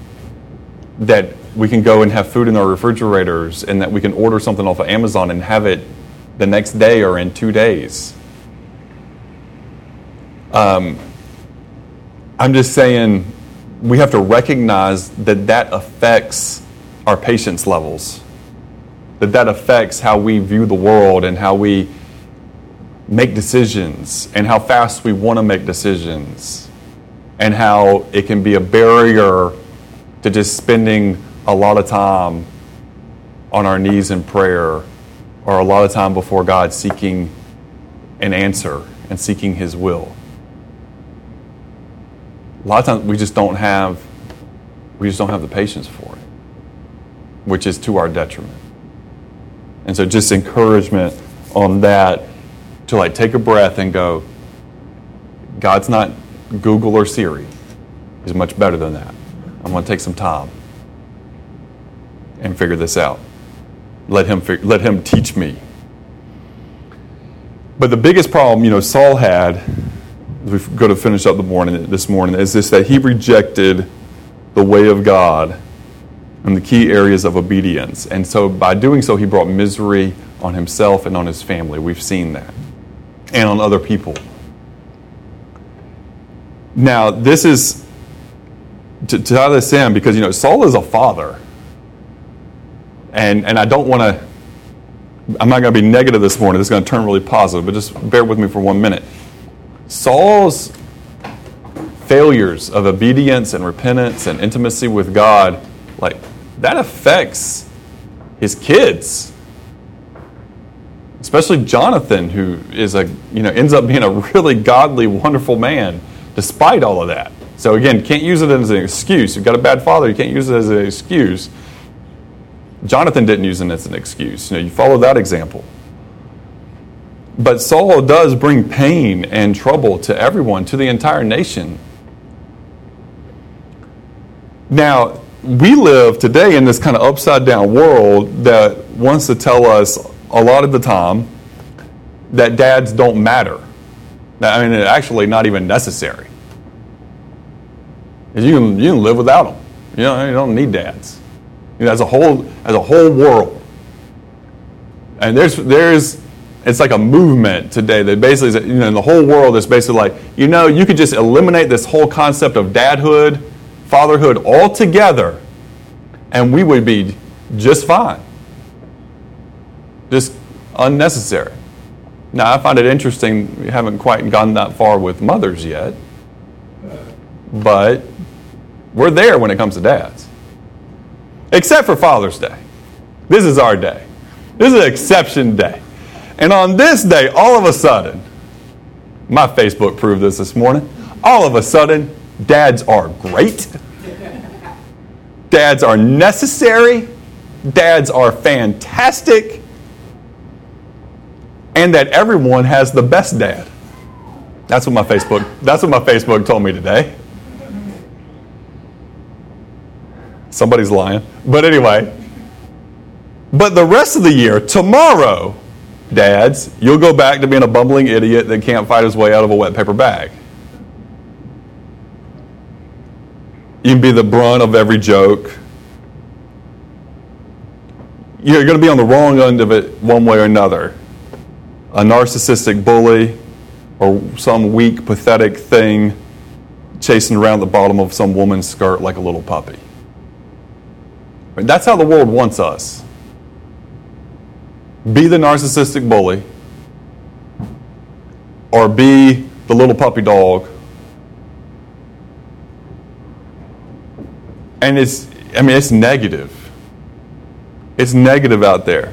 that we can go and have food in our refrigerators and that we can order something off of Amazon and have it the next day or in two days. Um, I'm just saying we have to recognize that that affects our patience levels. That that affects how we view the world and how we make decisions and how fast we want to make decisions and how it can be a barrier to just spending a lot of time on our knees in prayer or a lot of time before God seeking an answer and seeking his will. A lot of times we just don't have we just don't have the patience for it which is to our detriment. And so just encouragement on that to like take a breath and go, God's not Google or Siri. He's much better than that. I'm going to take some time and figure this out. Let him, let him teach me. But the biggest problem, you know, Saul had, we go to finish up the morning this morning, is this that he rejected the way of God and the key areas of obedience. And so by doing so, he brought misery on himself and on his family. We've seen that. And on other people. Now, this is to, to tie this in because, you know, Saul is a father. And, and I don't want to I'm not going to be negative this morning. This is going to turn really positive, but just bear with me for one minute. Saul's failures of obedience and repentance and intimacy with God, like that affects his kids. Especially Jonathan, who is a you know ends up being a really godly, wonderful man, despite all of that. So again, can't use it as an excuse. You've got a bad father, you can't use it as an excuse. Jonathan didn't use it as an excuse. You know, you follow that example. But Saul does bring pain and trouble to everyone, to the entire nation. Now, we live today in this kind of upside down world that wants to tell us a lot of the time that dads don't matter. I mean, actually, not even necessary. You can, you can live without them. You, know, you don't need dads. You know, as a whole, as a whole world. And there's, there's, it's like a movement today that basically, you know, in the whole world is basically like, you know, you could just eliminate this whole concept of dadhood fatherhood altogether, and we would be just fine. Just unnecessary. Now, I find it interesting, we haven't quite gone that far with mothers yet, but we're there when it comes to dads. Except for Father's Day. This is our day. This is an exception day. And on this day, all of a sudden, my Facebook proved this this morning, all of a sudden, Dads are great. Dads are necessary. Dads are fantastic. And that everyone has the best dad. That's what my Facebook that's what my Facebook told me today. Somebody's lying. But anyway, but the rest of the year, tomorrow, dads, you'll go back to being a bumbling idiot that can't fight his way out of a wet paper bag. You can be the brunt of every joke. You're going to be on the wrong end of it one way or another. A narcissistic bully or some weak, pathetic thing chasing around the bottom of some woman's skirt like a little puppy. That's how the world wants us. Be the narcissistic bully or be the little puppy dog And it's, I mean, it's negative. It's negative out there.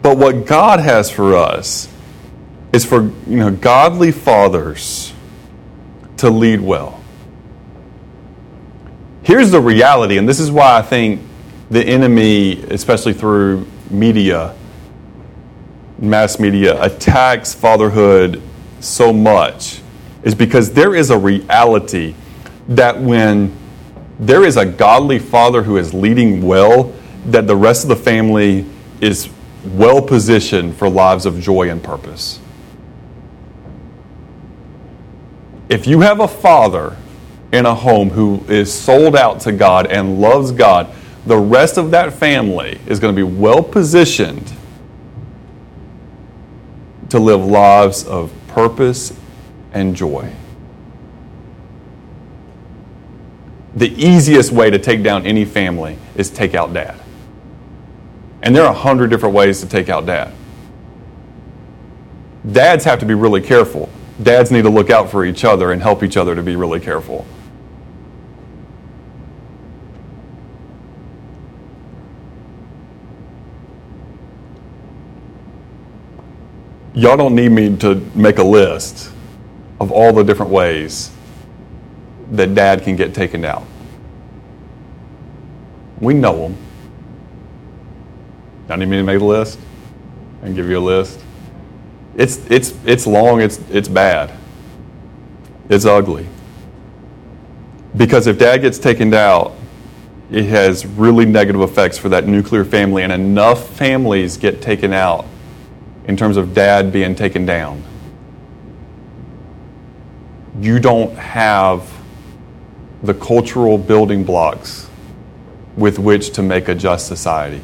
But what God has for us is for you know, godly fathers to lead well. Here's the reality, and this is why I think the enemy, especially through media, mass media, attacks fatherhood so much, is because there is a reality that when there is a godly father who is leading well, that the rest of the family is well positioned for lives of joy and purpose. If you have a father in a home who is sold out to God and loves God, the rest of that family is going to be well positioned to live lives of purpose and joy. the easiest way to take down any family is take out dad. And there are a hundred different ways to take out dad. Dads have to be really careful. Dads need to look out for each other and help each other to be really careful. Y'all don't need me to make a list of all the different ways that dad can get taken out. We know them. I need me to make a list and give you a list. It's, it's, it's long, it's, it's bad, it's ugly. Because if dad gets taken out, it has really negative effects for that nuclear family, and enough families get taken out in terms of dad being taken down. You don't have the cultural building blocks with which to make a just society.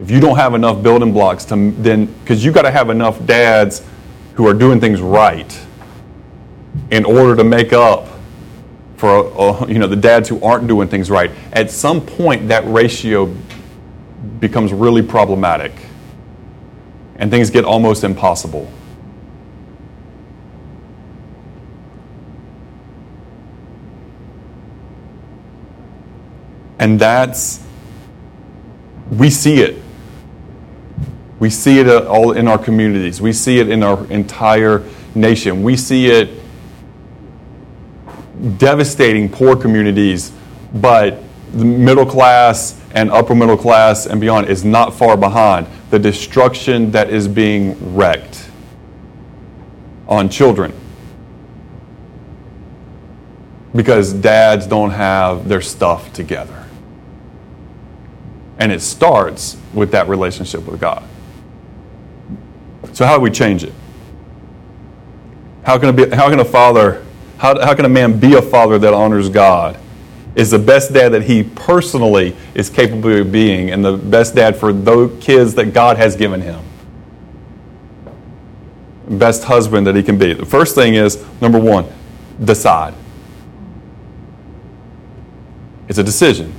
If you don't have enough building blocks to then, because you got to have enough dads who are doing things right in order to make up for uh, you know the dads who aren't doing things right. At some point, that ratio becomes really problematic and things get almost impossible. And that's, we see it. We see it all in our communities. We see it in our entire nation. We see it devastating poor communities, but the middle class and upper middle class and beyond is not far behind. The destruction that is being wrecked on children because dads don't have their stuff together. And it starts with that relationship with God. So, how do we change it? How can a, be, how can a father, how, how can a man be a father that honors God? Is the best dad that he personally is capable of being, and the best dad for those kids that God has given him. Best husband that he can be. The first thing is number one, decide. It's a decision.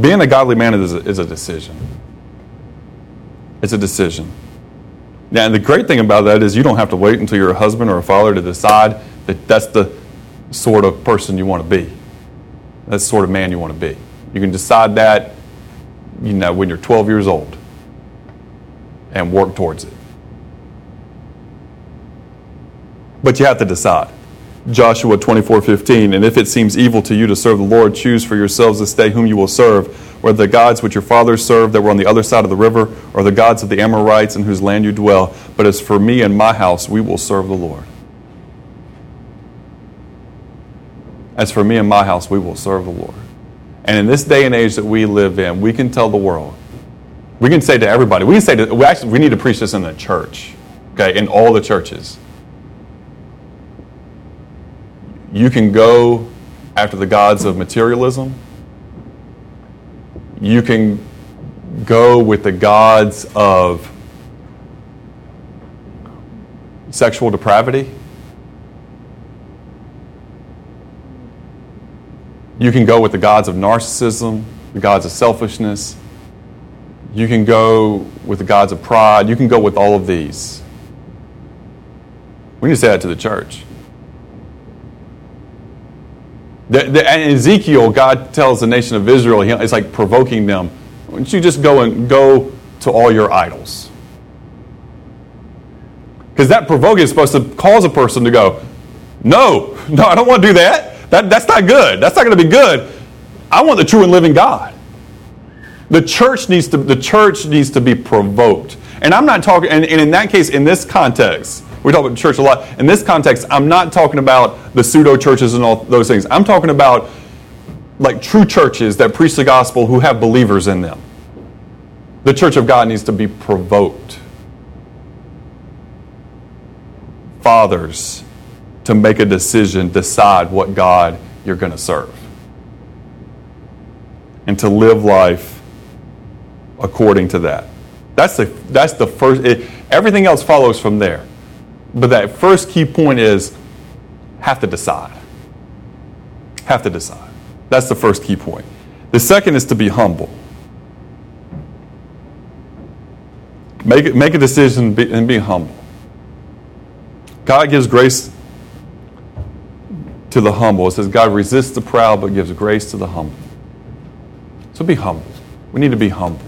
Being a godly man is a, is a decision. It's a decision. Now, and the great thing about that is you don't have to wait until you're a husband or a father to decide that that's the sort of person you want to be. That's the sort of man you want to be. You can decide that, you know, when you're 12 years old and work towards it. But you have to decide. Joshua 24 15. And if it seems evil to you to serve the Lord, choose for yourselves this day whom you will serve, whether the gods which your fathers served that were on the other side of the river, or the gods of the Amorites in whose land you dwell. But as for me and my house, we will serve the Lord. As for me and my house, we will serve the Lord. And in this day and age that we live in, we can tell the world, we can say to everybody, we can say to, we actually, we need to preach this in the church, okay, in all the churches you can go after the gods of materialism. You can go with the gods of sexual depravity. You can go with the gods of narcissism, the gods of selfishness. You can go with the gods of pride. You can go with all of these. We need to say that to the church. The, the, and Ezekiel, God tells the nation of Israel, he, it's like provoking them. Why don't you just go and go to all your idols? Because that provoking is supposed to cause a person to go, no, (laughs) no, I don't want to do that. that that's not good. That's not going to be good. I want the true and living God. The church needs to, the church needs to be provoked. And I'm not talking, and, and in that case, in this context, we talk about church a lot. In this context, I'm not talking about the pseudo churches and all those things. I'm talking about like true churches that preach the gospel who have believers in them. The church of God needs to be provoked. Fathers, to make a decision, decide what God you're going to serve. And to live life according to that. That's the, that's the first, it, everything else follows from there. But that first key point is have to decide. Have to decide. That's the first key point. The second is to be humble. Make, make a decision and be humble. God gives grace to the humble. It says God resists the proud but gives grace to the humble. So be humble. We need to be humble.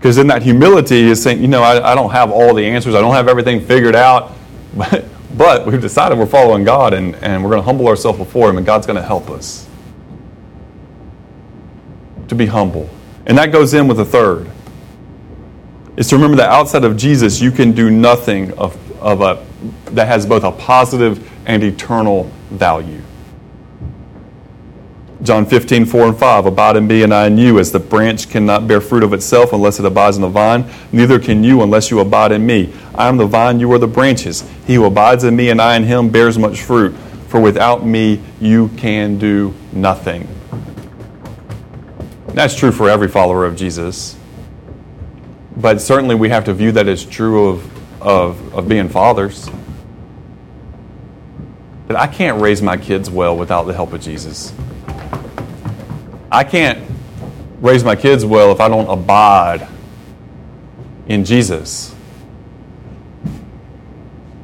Because in that humility is saying, you know, I, I, don't have all the answers, I don't have everything figured out, but, (laughs) but we've decided we're following God and, and we're going to humble ourselves before Him, and God's going to help us to be humble. And that goes in with a third. Is to remember that outside of Jesus, you can do nothing of, of a, that has both a positive and eternal value. John 15, 4 and 5. Abide in me and I in you, as the branch cannot bear fruit of itself unless it abides in the vine, neither can you unless you abide in me. I am the vine, you are the branches. He who abides in me and I in him bears much fruit, for without me you can do nothing. That's true for every follower of Jesus. But certainly we have to view that as true of, of, of being fathers. That I can't raise my kids well without the help of Jesus. I can't raise my kids well if I don't abide in Jesus.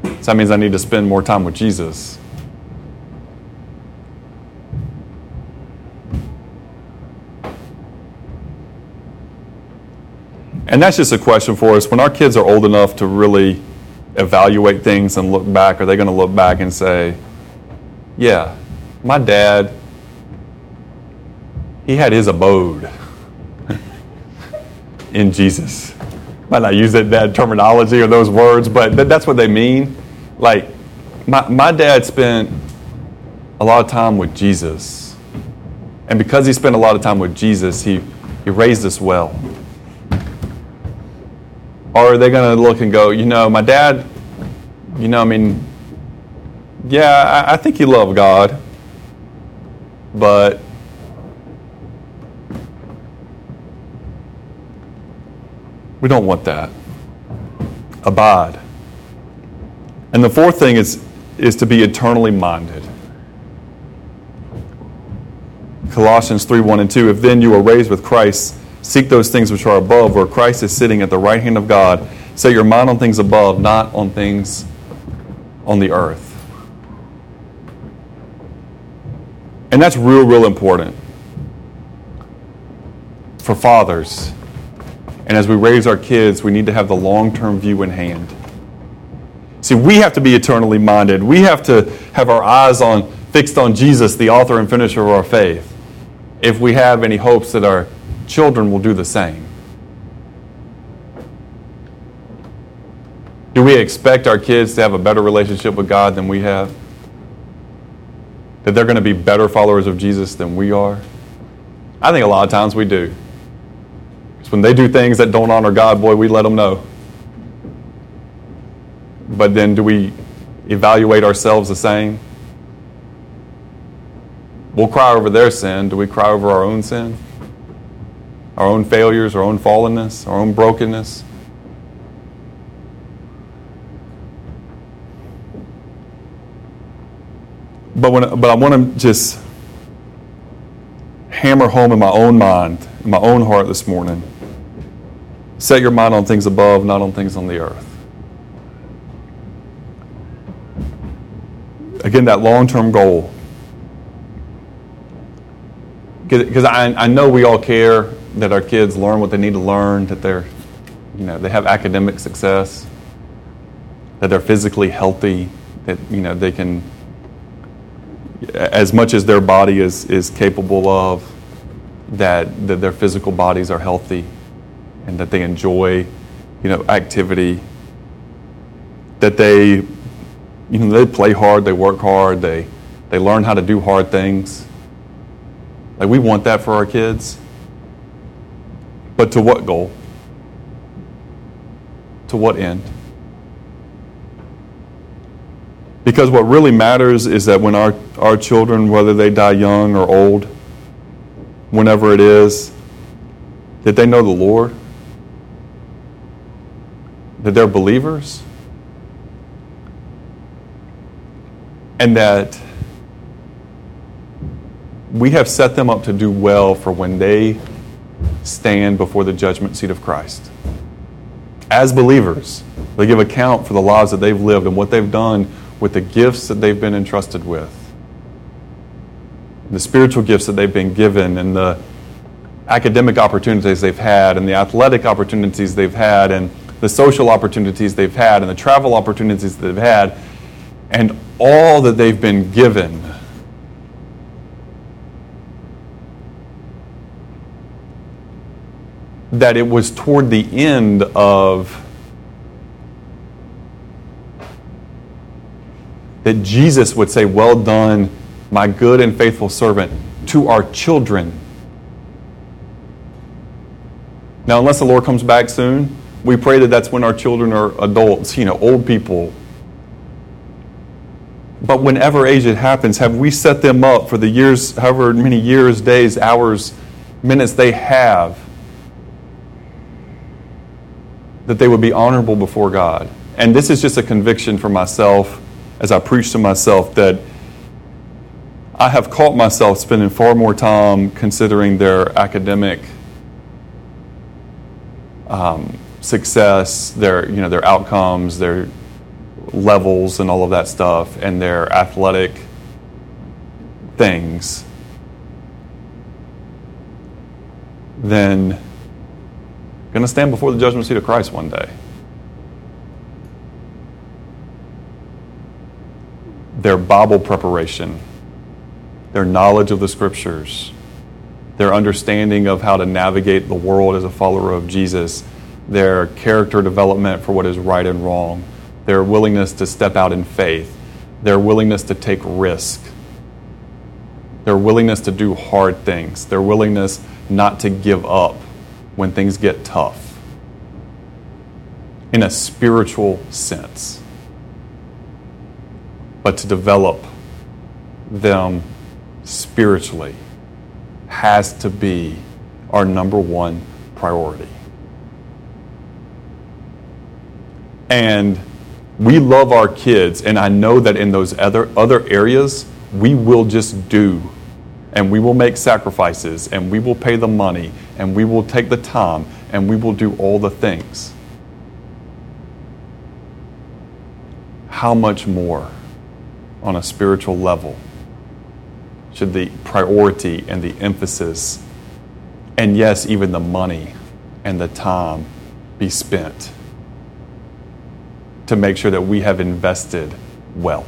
So that means I need to spend more time with Jesus. And that's just a question for us. When our kids are old enough to really evaluate things and look back, are they going to look back and say, yeah, my dad, he had his abode in Jesus. Might not use that, that terminology or those words, but th- that's what they mean. Like, my, my dad spent a lot of time with Jesus. And because he spent a lot of time with Jesus, he, he raised us well. Or are they going to look and go, you know, my dad, you know, I mean, yeah, I, I think he loved God, but we don't want that. Abide. And the fourth thing is, is to be eternally minded. Colossians 3 1 and 2. If then you are raised with Christ, Seek those things which are above, where Christ is sitting at the right hand of God. Set your mind on things above, not on things on the earth. And that's real, real important for fathers. And as we raise our kids, we need to have the long term view in hand. See, we have to be eternally minded. We have to have our eyes on fixed on Jesus, the author and finisher of our faith, if we have any hopes that our children will do the same. Do we expect our kids to have a better relationship with God than we have? That they're going to be better followers of Jesus than we are? I think a lot of times we do. When they do things that don't honor God, boy, we let them know. But then do we evaluate ourselves the same? We'll cry over their sin. Do we cry over our own sin? our own failures, our own fallenness, our own brokenness. But, when, but I want to just hammer home in my own mind, in my own heart this morning. Set your mind on things above, not on things on the earth. Again, that long term goal. Because I, I know we all care that our kids learn what they need to learn, that they're, you know, they have academic success, that they're physically healthy, that you know they can, as much as their body is is capable of, that that their physical bodies are healthy, and that they enjoy, you know, activity. That they, you know, they play hard, they work hard, they they learn how to do hard things. Like we want that for our kids. But to what goal? To what end? Because what really matters is that when our, our children, whether they die young or old, whenever it is, that they know the Lord, that they're believers, and that we have set them up to do well for when they stand before the judgment seat of Christ. As believers, they give account for the lives that they've lived and what they've done with the gifts that they've been entrusted with, the spiritual gifts that they've been given, and the academic opportunities they've had, and the athletic opportunities they've had, and the social opportunities they've had, and the travel opportunities they've had, and all that they've been given that it was toward the end of that Jesus would say, Well done, my good and faithful servant, to our children. Now, unless the Lord comes back soon, we pray that that's when our children are adults, you know, old people. But whenever age it happens, have we set them up for the years, however many years, days, hours, minutes they have that they would be honorable before God. And this is just a conviction for myself as I preach to myself that I have caught myself spending far more time considering their academic um, success, their you know their outcomes, their levels, and all of that stuff, and their athletic things, then going to stand before the judgment seat of Christ one day. Their Bible preparation, their knowledge of the scriptures, their understanding of how to navigate the world as a follower of Jesus, their character development for what is right and wrong, their willingness to step out in faith, their willingness to take risk, their willingness to do hard things, their willingness not to give up when things get tough in a spiritual sense, but to develop them spiritually has to be our number one priority. And we love our kids, and I know that in those other, other areas, we will just do and we will make sacrifices and we will pay the money and we will take the time and we will do all the things. How much more on a spiritual level should the priority and the emphasis, and yes, even the money and the time be spent to make sure that we have invested well?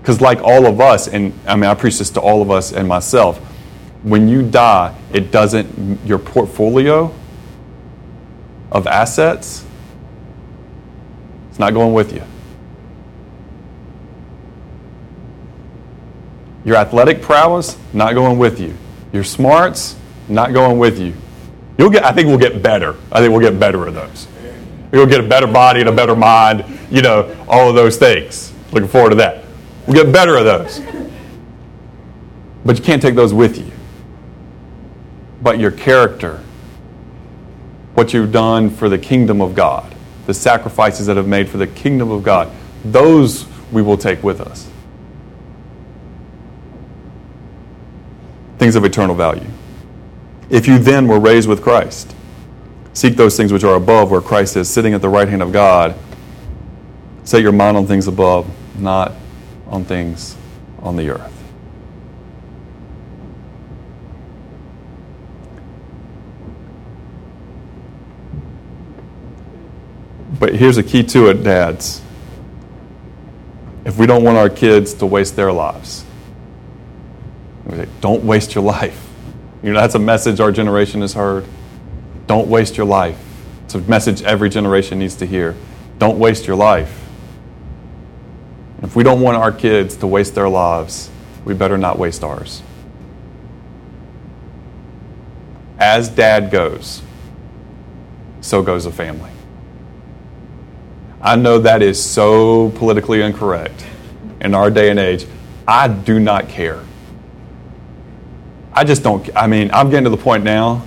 Because, like all of us, and I mean, I preach this to all of us and myself, when you die, it doesn't, your portfolio of assets, it's not going with you. Your athletic prowess, not going with you. Your smarts, not going with you. You'll get, I think we'll get better. I think we'll get better at those. You'll get a better body and a better mind, you know, all of those things. Looking forward to that. We'll get better at those. But you can't take those with you. But your character, what you've done for the kingdom of God, the sacrifices that have made for the kingdom of God, those we will take with us. Things of eternal value. If you then were raised with Christ, seek those things which are above, where Christ is sitting at the right hand of God. Set your mind on things above, not on things on the earth. But here's a key to it, dads. If we don't want our kids to waste their lives, we say, don't waste your (laughs) life. You know, that's a message our generation has heard. Don't waste your life. It's a message every generation needs to hear. Don't waste your life. If we don't want our kids to waste their lives, we better not waste ours. As dad goes, so goes the family. I know that is so politically incorrect in our day and age. I do not care. I just don't. I mean, I'm getting to the point now.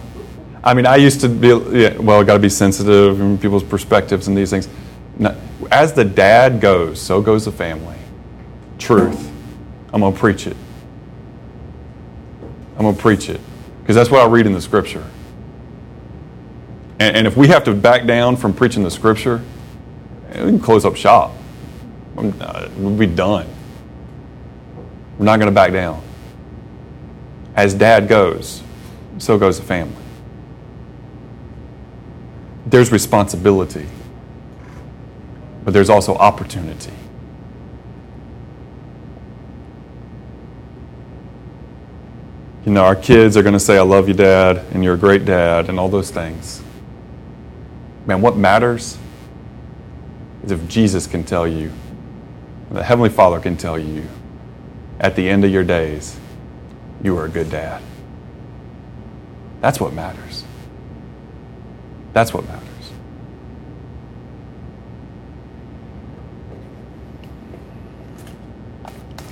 I mean, I used to be, yeah, well, got to be sensitive in people's perspectives and these things as the dad goes, so goes the family. Truth. I'm to preach it. I'm to preach it. Because that's what I read in the scripture. And, and, if we have to back down from preaching the scripture, we can close up shop. Uh, we'll be done. We're not to back down. As dad goes, so goes the family. There's responsibility but there's also opportunity. You know, our kids are going to say, I love you, Dad, and you're a great dad, and all those things. Man, what matters is if Jesus can tell you, the Heavenly Father can tell you at the end of your days, you were a good dad. That's what matters. That's what matters.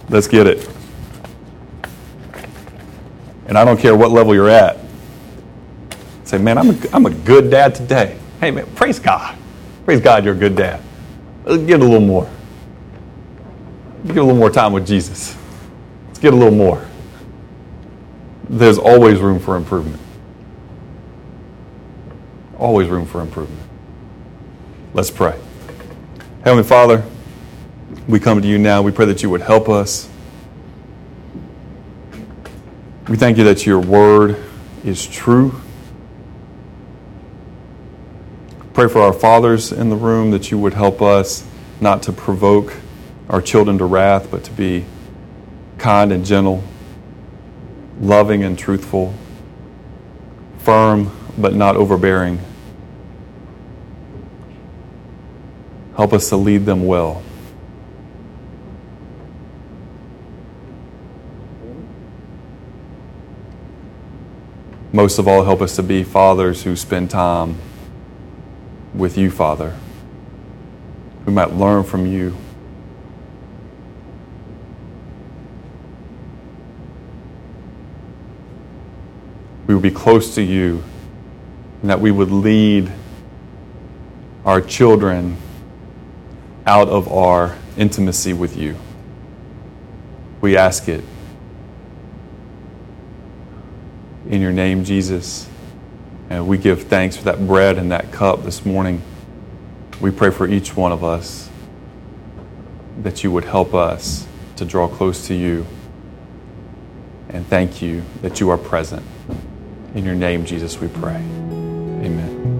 Let's get it. And I don't care what level you're at. Say, man, I'm a, I'm a good dad today. Hey, man, praise God. Praise God, you're a good dad. Let's get a little more. Get a little more time with Jesus. Let's get a little more. There's always room for improvement. always room for improvement. Let's pray. Heavenly Father, we come to you now. We pray that you would help us. We thank you that your word is true. Pray for our fathers in the room that you would help us not to provoke our children to wrath, but to be kind and gentle, loving and truthful, firm but not overbearing. Help us to lead them well. Most of all, help us to be fathers who spend time with you, Father. We might learn from you. We would be close to you, and that we would lead our children out of our intimacy with you. We ask it in your name, Jesus. And we give thanks for that bread and that cup this morning. We pray for each one of us that you would help us to draw close to you. And thank you that you are present. In your name, Jesus, we pray. Amen.